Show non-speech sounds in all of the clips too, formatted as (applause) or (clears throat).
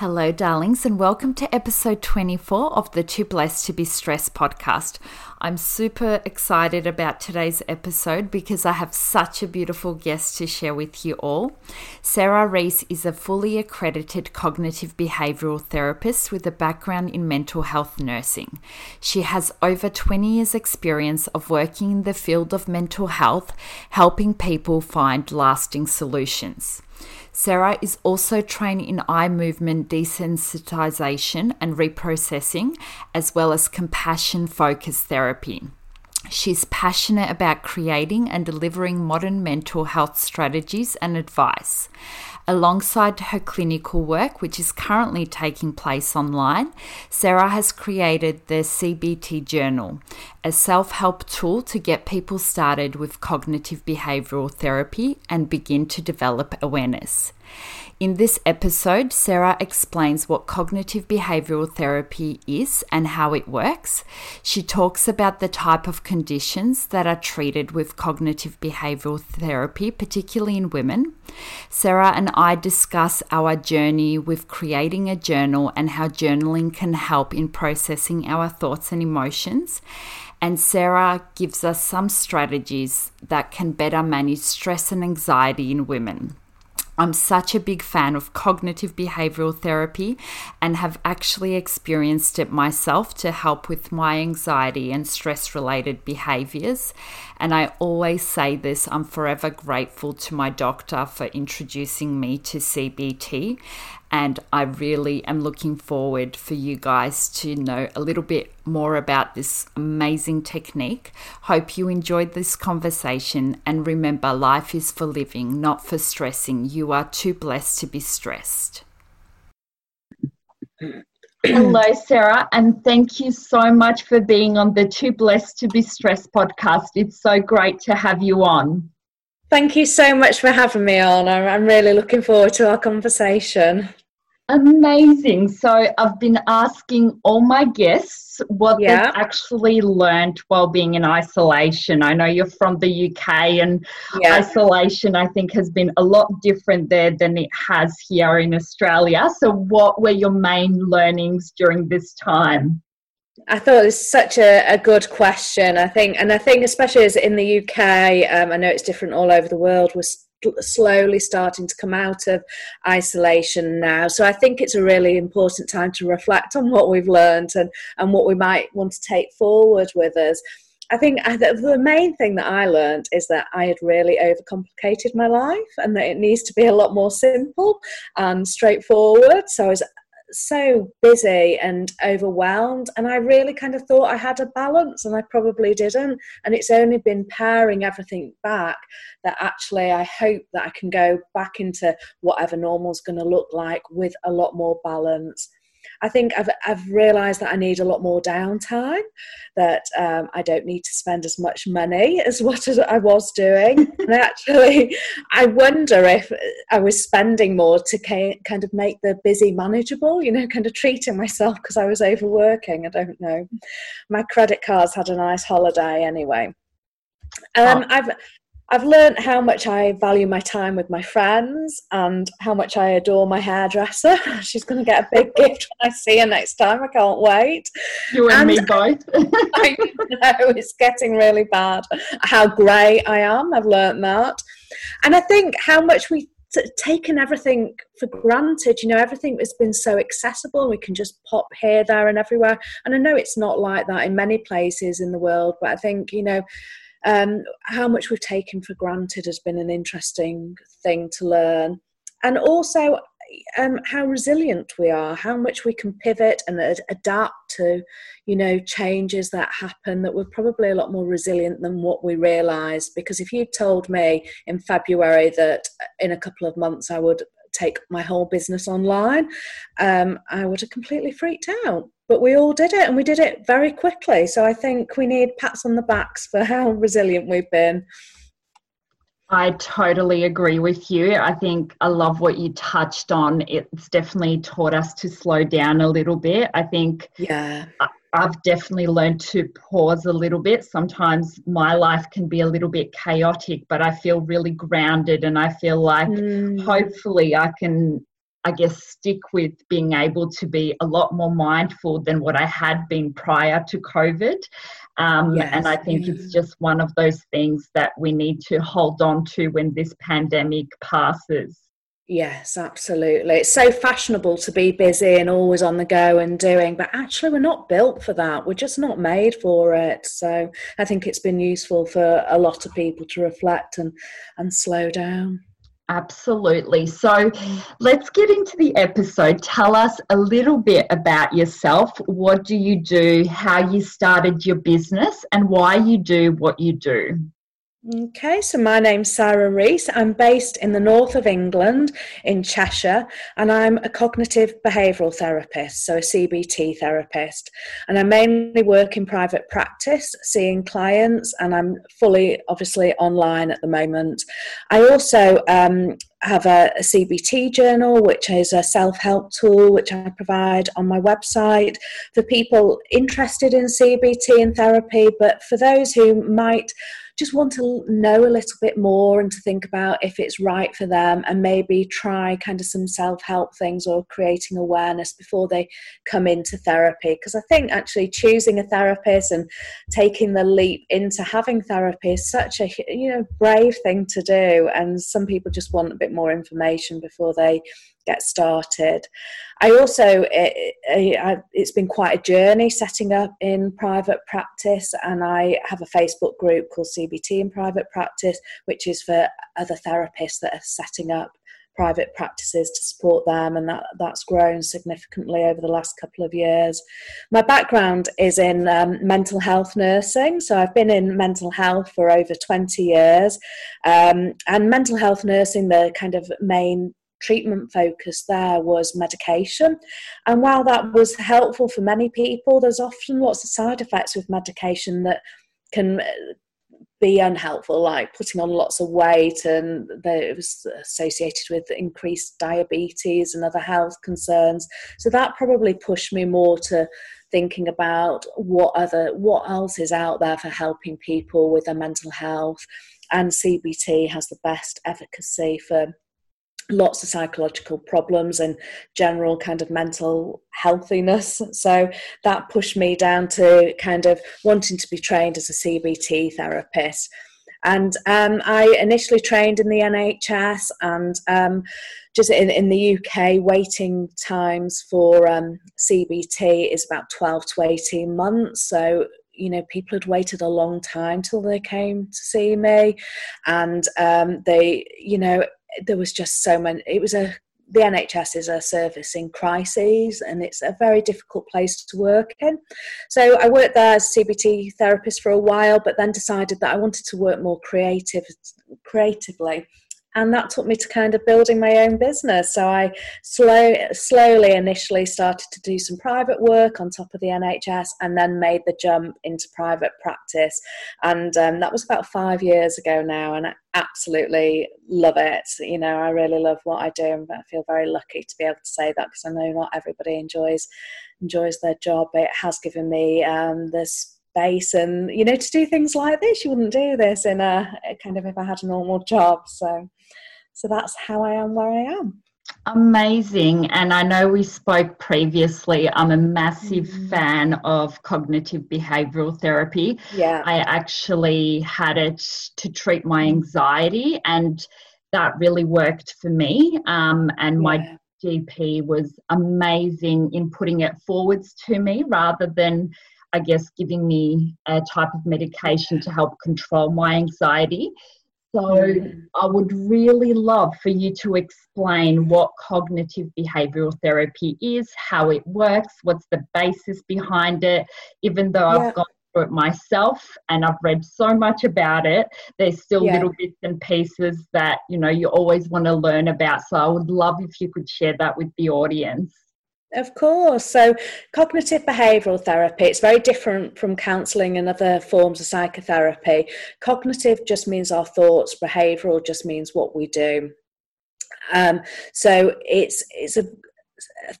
Hello, darlings, and welcome to episode 24 of the Too Blessed to Be Stressed podcast. I'm super excited about today's episode because I have such a beautiful guest to share with you all. Sarah Rees is a fully accredited cognitive behavioral therapist with a background in mental health nursing. She has over 20 years' experience of working in the field of mental health, helping people find lasting solutions. Sarah is also trained in eye movement desensitization and reprocessing, as well as compassion focused therapy. She's passionate about creating and delivering modern mental health strategies and advice. Alongside her clinical work, which is currently taking place online, Sarah has created the CBT Journal, a self help tool to get people started with cognitive behavioral therapy and begin to develop awareness. In this episode, Sarah explains what cognitive behavioral therapy is and how it works. She talks about the type of conditions that are treated with cognitive behavioral therapy, particularly in women. Sarah and I discuss our journey with creating a journal and how journaling can help in processing our thoughts and emotions. And Sarah gives us some strategies that can better manage stress and anxiety in women. I'm such a big fan of cognitive behavioral therapy and have actually experienced it myself to help with my anxiety and stress related behaviors. And I always say this I'm forever grateful to my doctor for introducing me to CBT. And I really am looking forward for you guys to know a little bit more about this amazing technique. Hope you enjoyed this conversation. And remember, life is for living, not for stressing. You are too blessed to be stressed. Hello, Sarah, and thank you so much for being on the Too Blessed to Be Stressed podcast. It's so great to have you on. Thank you so much for having me on. I'm really looking forward to our conversation. Amazing. So I've been asking all my guests what yeah. they've actually learned while being in isolation. I know you're from the UK and yeah. isolation I think has been a lot different there than it has here in Australia. So what were your main learnings during this time? I thought it was such a, a good question. I think, and I think especially as in the UK, um, I know it's different all over the world. Was slowly starting to come out of isolation now. So I think it's a really important time to reflect on what we've learned and, and what we might want to take forward with us. I think the main thing that I learned is that I had really overcomplicated my life and that it needs to be a lot more simple and straightforward. So I was so busy and overwhelmed and i really kind of thought i had a balance and i probably didn't and it's only been paring everything back that actually i hope that i can go back into whatever normal is going to look like with a lot more balance I think I've, I've realised that I need a lot more downtime, that um, I don't need to spend as much money as what I was doing. (laughs) and actually, I wonder if I was spending more to kind of make the busy manageable, you know, kind of treating myself because I was overworking. I don't know. My credit cards had a nice holiday anyway. Um, oh. I've I've learned how much I value my time with my friends and how much I adore my hairdresser. (laughs) She's going to get a big (laughs) gift when I see her next time. I can't wait. You and, and me (laughs) both. I know it's getting really bad. How grey I am. I've learned that, and I think how much we taken everything for granted. You know, everything has been so accessible. We can just pop here, there, and everywhere. And I know it's not like that in many places in the world, but I think, you know, um, how much we've taken for granted has been an interesting thing to learn. And also, um, how resilient we are, how much we can pivot and ad- adapt to, you know, changes that happen. That we're probably a lot more resilient than what we realise. Because if you told me in February that in a couple of months I would take my whole business online, um, I would have completely freaked out. But we all did it, and we did it very quickly. So I think we need pats on the backs for how resilient we've been. I totally agree with you. I think I love what you touched on. It's definitely taught us to slow down a little bit. I think yeah. I've definitely learned to pause a little bit. Sometimes my life can be a little bit chaotic, but I feel really grounded and I feel like mm. hopefully I can I guess, stick with being able to be a lot more mindful than what I had been prior to COVID. Um, yes. And I think it's just one of those things that we need to hold on to when this pandemic passes. Yes, absolutely. It's so fashionable to be busy and always on the go and doing, but actually, we're not built for that. We're just not made for it. So I think it's been useful for a lot of people to reflect and, and slow down. Absolutely. So mm. let's get into the episode. Tell us a little bit about yourself. What do you do? How you started your business and why you do what you do? Okay, so my name's Sarah Rees. I'm based in the north of England in Cheshire, and I'm a cognitive behavioural therapist, so a CBT therapist. And I mainly work in private practice, seeing clients, and I'm fully, obviously, online at the moment. I also um, have a, a, CBT journal, which is a self help tool which I provide on my website for people interested in CBT and therapy, but for those who might just want to know a little bit more and to think about if it's right for them and maybe try kind of some self help things or creating awareness before they come into therapy. Because I think actually choosing a therapist and taking the leap into having therapy is such a you know brave thing to do, and some people just want a bit more information before they get started. I also, it, it's been quite a journey setting up in private practice, and I have a Facebook group called CBT in Private Practice, which is for other therapists that are setting up private practices to support them and that that's grown significantly over the last couple of years my background is in um, mental health nursing so i've been in mental health for over 20 years um, and mental health nursing the kind of main treatment focus there was medication. And while that was helpful for many people, there's often lots of side effects with medication that can uh, be unhelpful, like putting on lots of weight, and it was associated with increased diabetes and other health concerns. So that probably pushed me more to thinking about what other what else is out there for helping people with their mental health. And CBT has the best efficacy for lots of psychological problems and general kind of mental healthiness. So that pushed me down to kind of wanting to be trained as a CBT therapist. And um, I initially trained in the NHS and um, just in, in the UK, waiting times for um, CBT is about 12 to 18 months. So you know people had waited a long time till they came to see me and um, they you know there was just so many. It was a the NHS is a service in crises and it's a very difficult place to work in. So I worked there as CBT therapist for a while, but then decided that I wanted to work more creative, creatively and that took me to kind of building my own business. So I slow, slowly initially started to do some private work on top of the NHS and then made the jump into private practice. And um, that was about five years ago now, and I absolutely love it. You know, I really love what I do, and I feel very lucky to be able to say that because I know not everybody enjoys enjoys their job. It has given me um, this space and you know to do things like this you wouldn't do this in a kind of if i had a normal job so so that's how i am where i am Amazing. And I know we spoke previously. I'm a massive mm-hmm. fan of cognitive behavioral therapy. Yeah. I actually had it to treat my anxiety and that really worked for me. Um, and yeah. my GP was amazing in putting it forwards to me rather than, I guess, giving me a type of medication to help control my anxiety. So mm. I would really love for you to explain what cognitive behavioral therapy is, how it works, what's the basis behind it, even though yeah. I've gone through it myself and I've read so much about it, there's still yeah. little bits and pieces that, you know, you always want to learn about. So I would love if you could share that with the audience. Of course. So, cognitive behavioral therapy, it's very different from counseling and other forms of psychotherapy. Cognitive just means our thoughts, behavioral just means what we do. Um, so, it's, it's a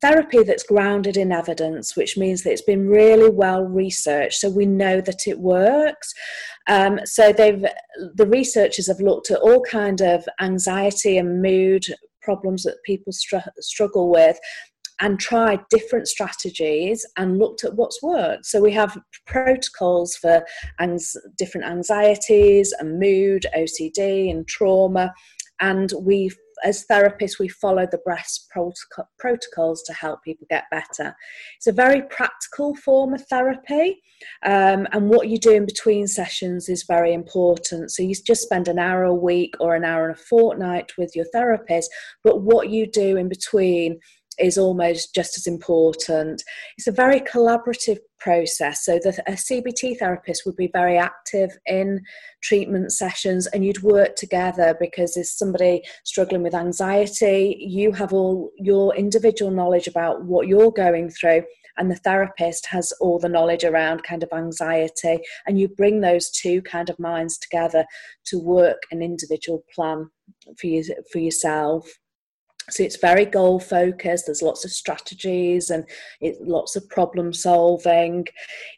therapy that's grounded in evidence, which means that it's been really well researched, so we know that it works. Um, so they've the researchers have looked at all kind of anxiety and mood problems that people str- struggle with and tried different strategies and looked at what's worked. So we have protocols for ans- different anxieties and mood, OCD, and trauma, and we as therapists, we follow the breast protocols to help people get better. It's a very practical form of therapy, um, and what you do in between sessions is very important. So you just spend an hour a week or an hour and a fortnight with your therapist, but what you do in between is almost just as important. It's a very collaborative process. So the, a CBT therapist would be very active in treatment sessions and you'd work together because if somebody struggling with anxiety, you have all your individual knowledge about what you're going through and the therapist has all the knowledge around kind of anxiety and you bring those two kind of minds together to work an individual plan for you for yourself so it's very goal focused there's lots of strategies and it, lots of problem solving.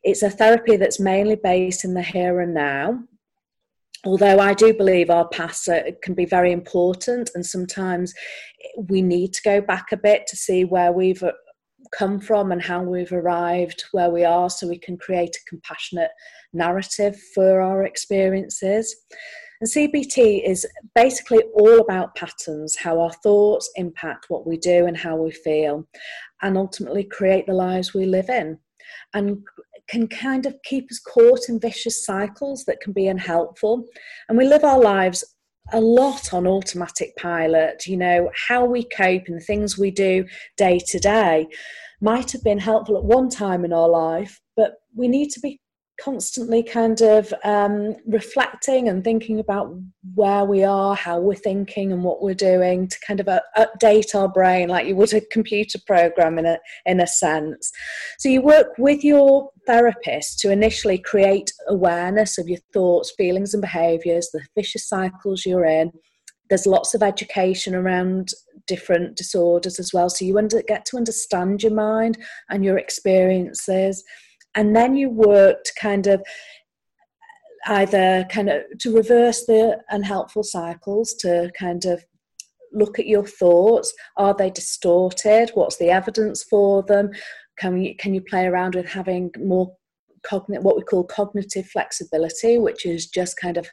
It's a therapy that's mainly based in the here and now although i do believe our past can be very important and sometimes we need to go back a bit to see where we've uh, come from and how we've arrived where we are so we can create a compassionate narrative for our experiences and CBT is basically all about patterns, how our thoughts impact what we do and how we feel, and ultimately create the lives we live in. And can kind of keep us caught in vicious cycles that can be unhelpful. And we live our lives a lot on automatic pilot, you know, how we cope and the things we do day to day might have been helpful at one time in our life, but we need to be constantly kind of um, reflecting and thinking about where we are, how we're thinking, and what we're doing to kind of uh, update our brain like you would a computer program in a in a sense. So you work with your therapist to initially create awareness of your thoughts, feelings, and behaviours, the vicious cycles you're in. There's lots of education around different disorders as well, so you under, get to understand your mind and your experiences and then you worked kind of either kind of to reverse the unhelpful cycles to kind of look at your thoughts. Are they distorted? What's the evidence for them? Can you can you play around with having more cognitive what we call cognitive flexibility which is just kind of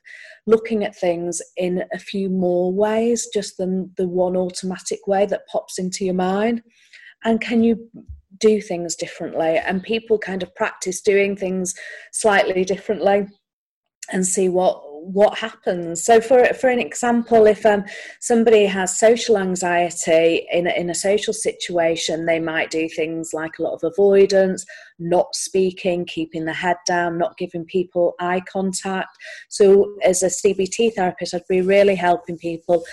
looking at things in a few more ways just than the one automatic way that pops into your mind? And can you do things differently and people kind of practice doing things slightly differently and see what what happens. So for for an example if um, somebody has social anxiety in in a social situation they might do things like a lot of avoidance not speaking keeping the head down not giving people eye contact. So as a cbt therapist i'd be really helping people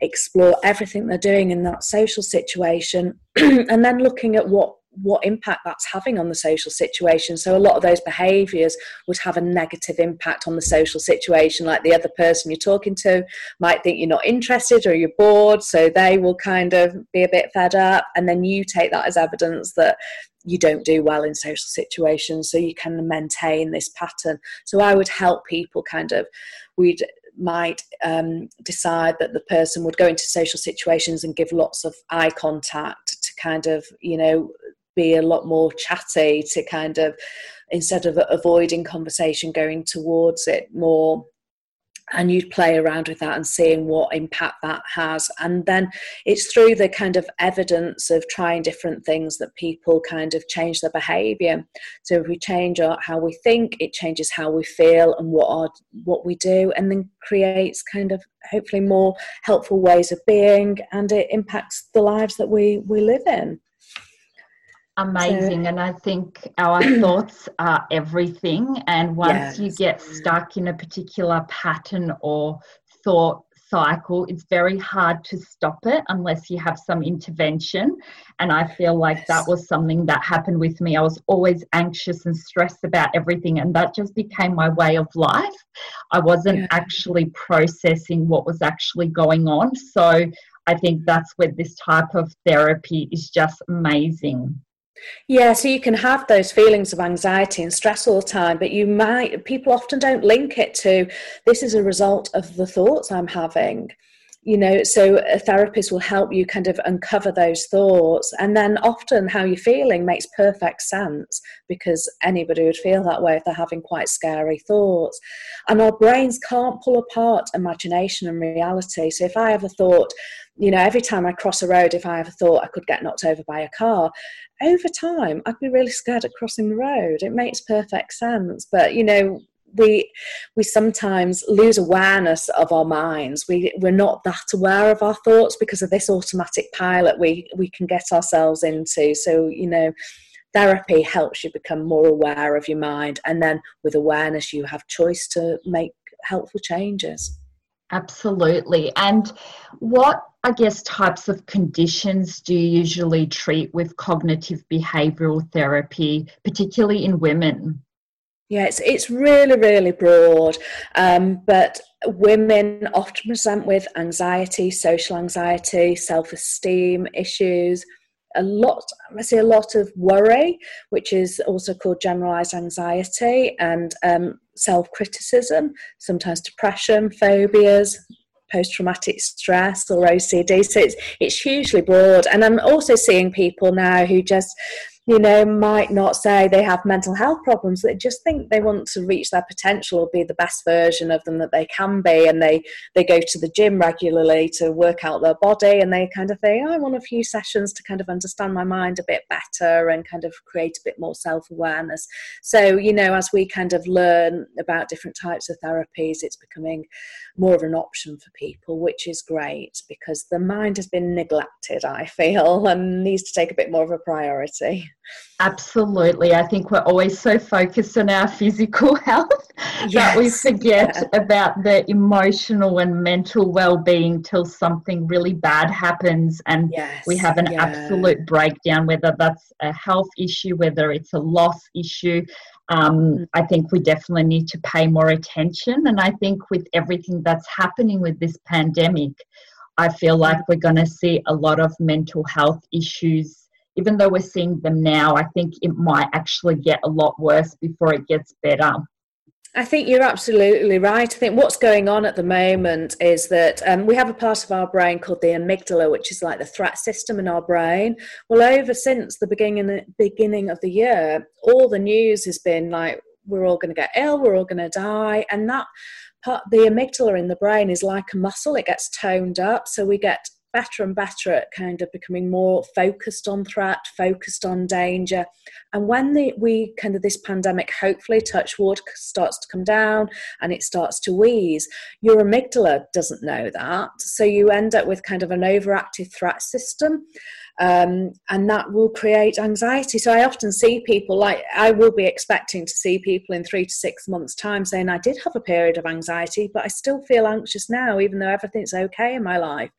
explore everything they're doing in that social situation (clears throat) and then looking at what what impact that's having on the social situation. So a lot of those behaviours would have a negative impact on the social situation. Like the other person you're talking to might think you're not interested or you're bored, so they will kind of be a bit fed up, and then you take that as evidence that you don't do well in social situations. So you can maintain this pattern. So I would help people kind of we'd might um, decide that the person would go into social situations and give lots of eye contact to kind of you know be a lot more chatty to kind of instead of avoiding conversation going towards it more. And you'd play around with that and seeing what impact that has. And then it's through the kind of evidence of trying different things that people kind of change their behavior so if we change our, how we think it changes how we feel and what our, what we do and then creates kind of hopefully more helpful ways of being and it impacts the lives that we we live in amazing so, and i think our (clears throat) thoughts are everything and once yes. you get stuck in a particular pattern or thought cycle it's very hard to stop it unless you have some intervention and i feel like yes. that was something that happened with me i was always anxious and stressed about everything and that just became my way of life i wasn't yeah. actually processing what was actually going on so i think that's where this type of therapy is just amazing yeah, so you can have those feelings of anxiety and stress all the time, but you might, people often don't link it to this is a result of the thoughts I'm having. You know, so a therapist will help you kind of uncover those thoughts. And then often how you're feeling makes perfect sense because anybody would feel that way if they're having quite scary thoughts. And our brains can't pull apart imagination and reality. So if I have a thought, you know, every time I cross a road, if I ever thought I could get knocked over by a car, over time I'd be really scared at crossing the road. It makes perfect sense. But, you know, we we sometimes lose awareness of our minds. We we're not that aware of our thoughts because of this automatic pilot we we can get ourselves into. So, you know, therapy helps you become more aware of your mind and then with awareness you have choice to make helpful changes. Absolutely. And what, I guess, types of conditions do you usually treat with cognitive behavioral therapy, particularly in women? Yeah, it's, it's really, really broad. Um, but women often present with anxiety, social anxiety, self esteem issues, a lot i see a lot of worry which is also called generalized anxiety and um, self-criticism sometimes depression phobias post-traumatic stress or ocd so it's, it's hugely broad. And i'm also seeing people now who just you know, might not say they have mental health problems. They just think they want to reach their potential or be the best version of them that they can be. And they, they go to the gym regularly to work out their body and they kind of think, oh, I want a few sessions to kind of understand my mind a bit better and kind of create a bit more self awareness. So, you know, as we kind of learn about different types of therapies, it's becoming more of an option for people, which is great because the mind has been neglected, I feel, and needs to take a bit more of a priority. Absolutely. I think we're always so focused on our (laughs) physical health yes. that we forget yeah. (laughs) about the emotional and mental well being till something really bad happens and yes. we have an yeah. absolute breakdown, whether that's a health issue, whether it's a loss issue. Um, mm. I think we definitely need to pay more attention. And I think with everything that's happening with this pandemic, I feel like we're going to see a lot of mental health issues even though we're seeing them now, I think it might actually get a lot worse before it gets better. I think you're absolutely right. I think what's going on at the moment is that um, we have a part of our brain called the amygdala, which is like the threat system in our brain. Well, over since the beginning beginning of the year, all the news has been like we're all going to get ill, we're all going to die, and that part, the amygdala in the brain is like a muscle; it gets toned up, so we get better and better at kind of becoming more focused on threat, focused on danger. And when the, we kind of this pandemic, hopefully, touch wood, starts to come down and it starts to ease, your amygdala doesn't know that. So you end up with kind of an overactive threat system. Um, and that will create anxiety. So I often see people like I will be expecting to see people in three to six months' time saying, I did have a period of anxiety, but I still feel anxious now, even though everything's okay in my life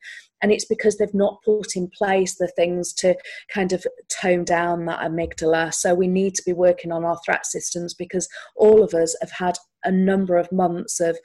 and it's because they've not put in place the things to kind of tone down that amygdala. So we need to be working on our threat systems because all of us have had a number of months of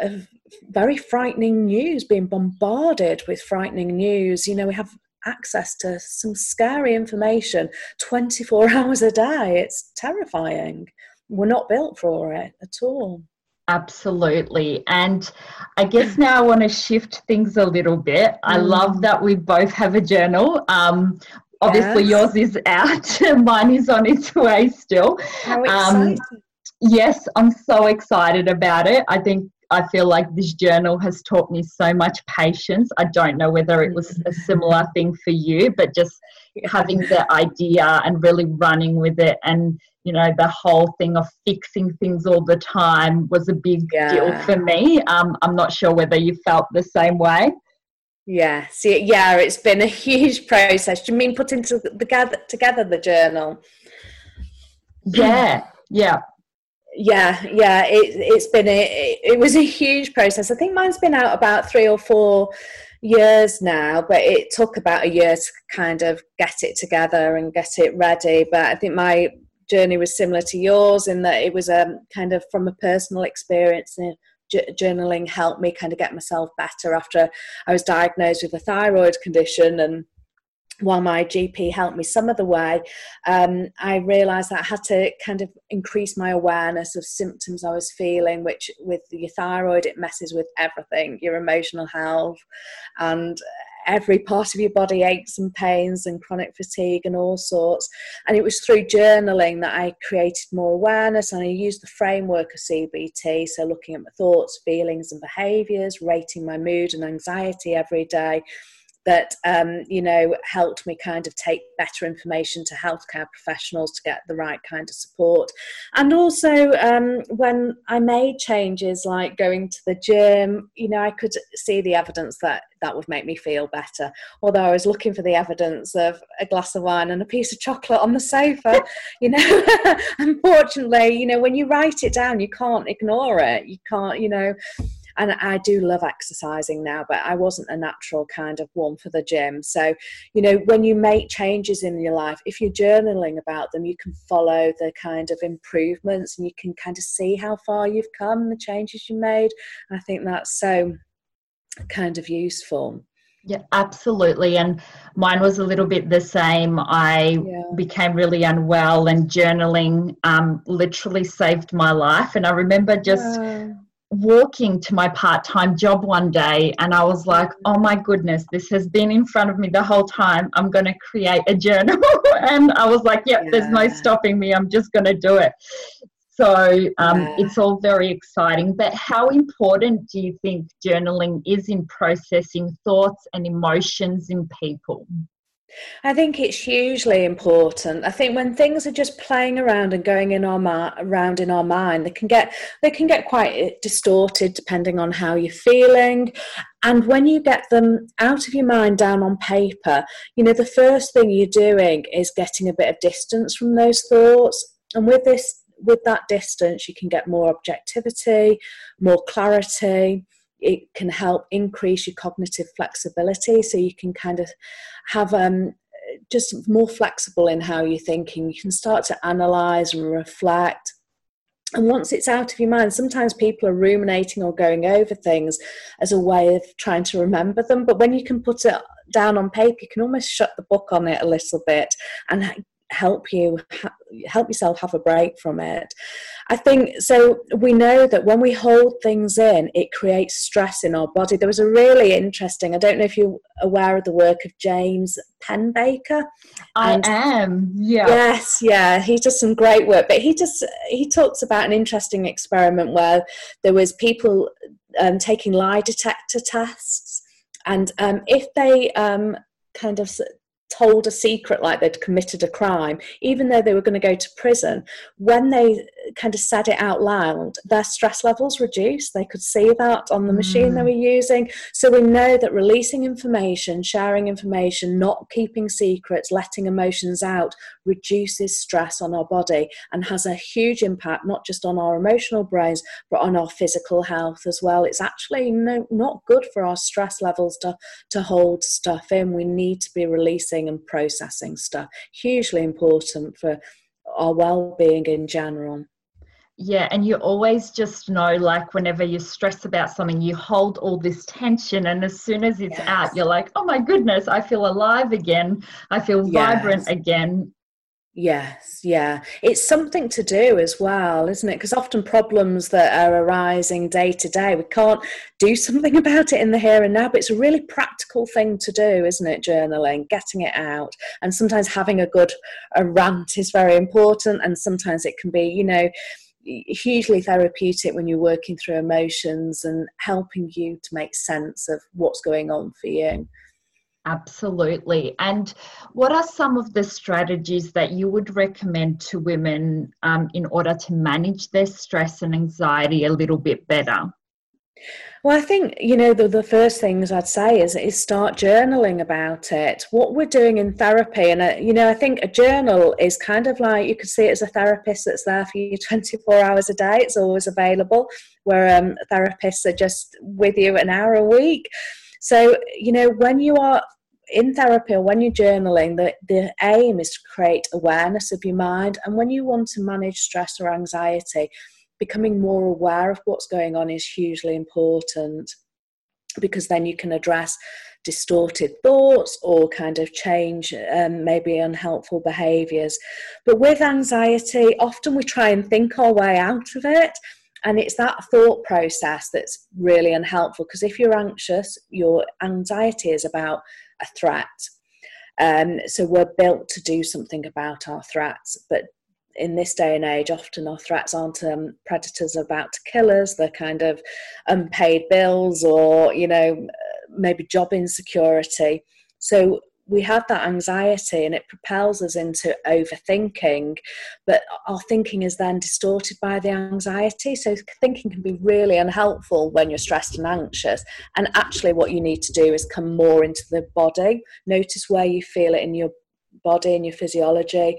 of very frightening news being bombarded with frightening news. You know we have access to some scary information 24 (laughs) hours a day. It's terrifying. We're not built for it at all Absolutely. And I guess now I want to shift things a little bit. I mm. love that we both have a journal. Um, obviously, yes. yours is out, (laughs) mine is on its way still. Um. Um, yes, I'm so excited about it. I think I feel like this journal has taught me so much patience. I don't know whether it was a similar thing for you, but just (laughs) having the idea and really running with it and you know the whole thing of fixing things all the time was a big yeah. deal for me. Um, i'm not sure whether you felt the same way. Yeah. See yeah it's been a huge (laughs) process. Do you mean putting together together the journal? Yeah yeah. Yeah yeah it, it's been a it was a huge process. I think mine's been out about three or four years now but it took about a year to kind of get it together and get it ready. But i think my journey was similar to yours in that it was um, kind of from a personal experience and journaling helped me kind of get myself better after i was diagnosed with a thyroid condition. And while my GP helped me some of the way, um, I realised that I had to kind of increase my awareness of symptoms I was feeling, which with your thyroid, it messes with everything your emotional health and every part of your body aches and pains and chronic fatigue and all sorts. And it was through journaling that I created more awareness and I used the framework of CBT, so looking at my thoughts, feelings, and behaviours, rating my mood and anxiety every day that um, you know helped me kind of take better information to healthcare professionals to get the right kind of support. And also um, when i made changes like going to the gym you know i could see the evidence that that would make me feel better. Although i was looking for the evidence of a glass of wine and a piece of chocolate on the sofa you know (laughs) unfortunately you know when you write it down you can't ignore it. You can't you know and I do love exercising now, but I wasn't a natural kind of one for the gym. So, you know, when you make changes in your life, if you're journaling about them, you can follow the kind of improvements and you can kind of see how far you've come, the changes you made. I think that's so kind of useful. Yeah, absolutely. And mine was a little bit the same. I yeah. became really unwell, and journaling um, literally saved my life. And I remember just walking to my part time job one day and I was like, oh my goodness, this has been in front of me the whole time. I'm going to create a journal. (laughs) and I was like, yep, yeah. there's no stopping me. I'm just going to do it. So um, yeah. it's all very exciting. But how important do you think journaling is in processing thoughts and emotions in people? I think it's hugely important. I think when things are just playing around and going in our ma- around in our mind, they can get they can get quite eh, distorted depending on how you're feeling. And when you get them out of your mind down on paper, you know the first thing you're doing is getting a bit of distance from those thoughts. And with this, with that distance, you can get more objectivity, more clarity it can help increase your cognitive flexibility. So you can kind of have um, just more flexible in how you're thinking. You can start to analyze and reflect. And once it's out of your mind, sometimes people are ruminating or going over things as a way of trying to remember them. But when you can put it down on paper, you can almost shut the book on it a little bit and help you help yourself have a break from it. I think so we know that when we hold things in it creates stress in our body. There was a really interesting i don't know if you're aware of the work of James Pennebaker. I and, am yeah. Yes yeah he does some great work but he just he talks about an interesting experiment where there was people um, taking lie detector tests and um, if they um, kind of told a secret like they'd committed a crime, even though they were going to go to prison, when they kind of said it out loud, their stress levels reduced. They could see that on the machine mm. they were using. So we know that releasing information, sharing information, not keeping secrets, letting emotions out reduces stress on our body and has a huge impact not just on our emotional brains but on our physical health as well. It's actually no, not good for our stress levels to, to hold stuff in. We need to be releasing and processing stuff. Hugely important for our well-being in general. Yeah, and you always just know, like, whenever you're stressed about something, you hold all this tension, and as soon as it's yes. out, you're like, oh my goodness, I feel alive again. I feel yes. vibrant again. Yes, yeah. It's something to do as well, isn't it? Because often problems that are arising day to day, we can't do (laughs) something about it in the here and now, but it's a really practical thing to do, isn't it? Journaling, getting it out. And sometimes having a good a rant is very important, and sometimes it can be, you know, hugely therapeutic when you're working through emotions and helping you to make sense of what's going on for you. Absolutely. And what are some of the strategies that you would recommend to women um, in order to manage their stress and anxiety a little bit better? Well, I think you know the, the first things I'd say is is start journaling about it. What we're doing in therapy, and uh, you know, I think a journal is kind of like you could see it as a therapist that's there for you (laughs) twenty four hours a day. It's always available. Where um, therapists are just with you an hour a week. So you know, when you are in therapy or when you're journaling, the, the aim is to create awareness of your mind. And when you want to manage stress or anxiety, becoming more aware of what's going on is hugely important because then you can address distorted thoughts or kind of change um, maybe unhelpful behaviors. But with anxiety, often we try and think our way out of it. And it's that thought process that's really unhelpful because if you're anxious, your anxiety is about a threat. Um, so we're built to do something about our threats, but in this day and age, often our threats aren't um, predators about to kill us. They're kind of unpaid bills or, you know, maybe job insecurity. So we have that anxiety and it propels us into overthinking, but our thinking is then distorted by the anxiety. So thinking can be really unhelpful when you're stressed and anxious. And actually, what you need to do is come more into the body. Notice where you feel it in your body and your physiology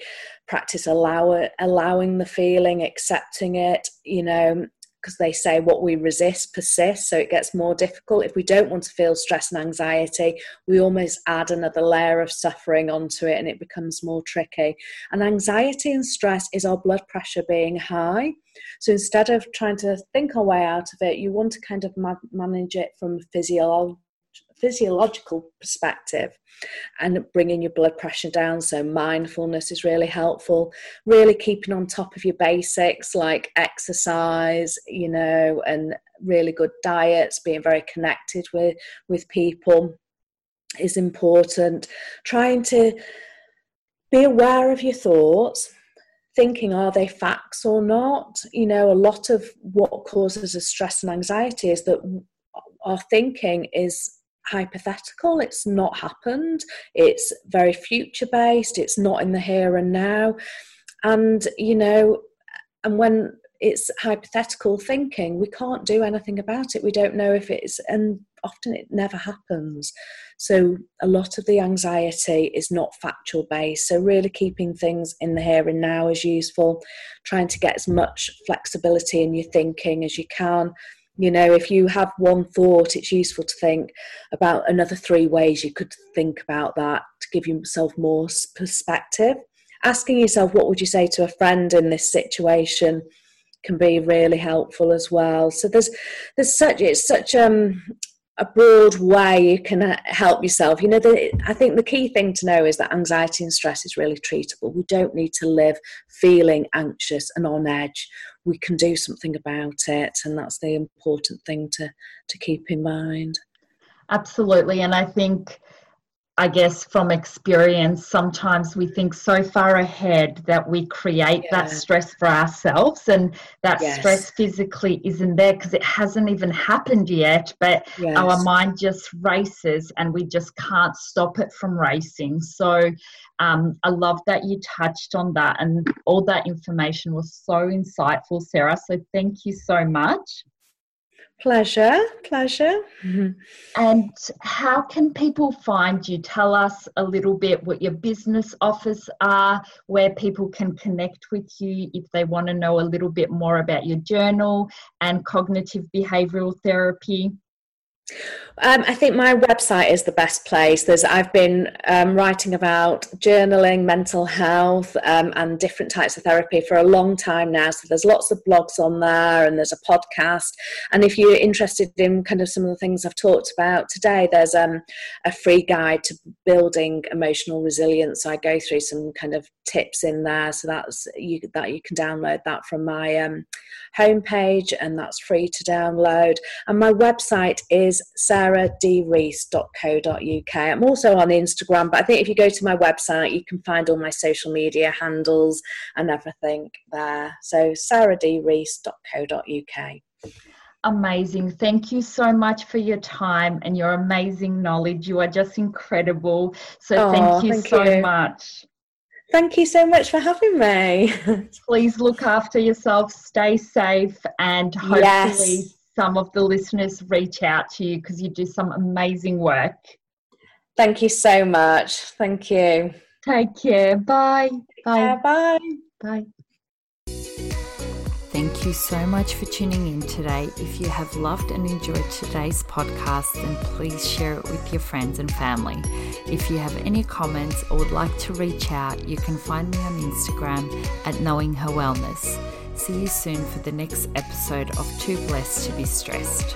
practice allow allowing the feeling accepting it you know because they say what we resist persists so it gets more difficult. If we don't want to feel stress and anxiety we almost add another layer of suffering onto it and it becomes more tricky. And anxiety and stress is our blood pressure being high. So instead of trying to think our way out of it you want to kind of ma- manage it from physiology physiological perspective and bringing your blood pressure down. So, mindfulness is really helpful. Really keeping on top of your basics like exercise, you know, and really good diets, being very connected with, with people is important. Trying to be aware of your thoughts. Thinking, are they facts or not? You know, a lot of what causes us stress and anxiety is that our thinking is hypothetical. It's not happened. It's very future based it's not in the here and now. And you know and when it's hypothetical thinking we can't do anything about it. We don't know if it's and often it never happens. So a lot of the anxiety is not factual based so really keeping things in the here and now is useful. Trying to get as much flexibility in your thinking as you can you know if you have one thought it's useful to think about another three ways you could think about that to give yourself more perspective asking yourself what would you say to a friend in this situation can be really helpful as well so there's there's such it's such um a broad way you can uh, help yourself. You know, the, I think the key thing to know is that anxiety and stress is really treatable. We don't need to live feeling anxious and on edge. We can do something about it, and that's the important thing to to keep in mind. Absolutely, and I think I guess from experience, sometimes we think so far ahead that we create yeah. that stress for ourselves, and that yes. stress physically isn't there because it hasn't even happened yet. But yes. our mind just races, and we just can't stop it from racing. So, um, I love that you touched on that, and all that information was so insightful, Sarah. So, thank you so much. Pleasure, pleasure. Mm-hmm. And how can people find you? Tell us a little bit what your business offers are, where people can connect with you if they want to know a little bit more about your journal and cognitive behavioral therapy. Um, I think my website is the best place. There's I've been um, writing about journaling, mental health, um, and different types of therapy for a long time now. So there's lots of blogs on there, and there's a podcast. And if you're interested in kind of some of the things I've talked about today, there's um, a free guide to building emotional resilience. So I go through some kind of tips in there. So that's you that you can download that from my um, homepage, and that's free to download. And my website is is sarahdrees.co.uk. I'm also on Instagram, but I think if you go to my website, you can find all my social media handles and everything there. So sarahdrees.co.uk. Amazing. Thank you so much for your time and your amazing knowledge. You are just incredible. So oh, thank you thank so you. much. Thank you so much for having me. (laughs) Please look after yourself, stay safe, and hopefully yes. Some of the listeners reach out to you because you do some amazing work. Thank you so much. Thank you. Take care. Bye. Bye. Bye. Bye. Thank you so much for tuning in today. If you have loved and enjoyed today's podcast, then please share it with your friends and family. If you have any comments or would like to reach out, you can find me on Instagram at Knowing Her Wellness. See you soon for the next episode of Too Blessed to Be Stressed.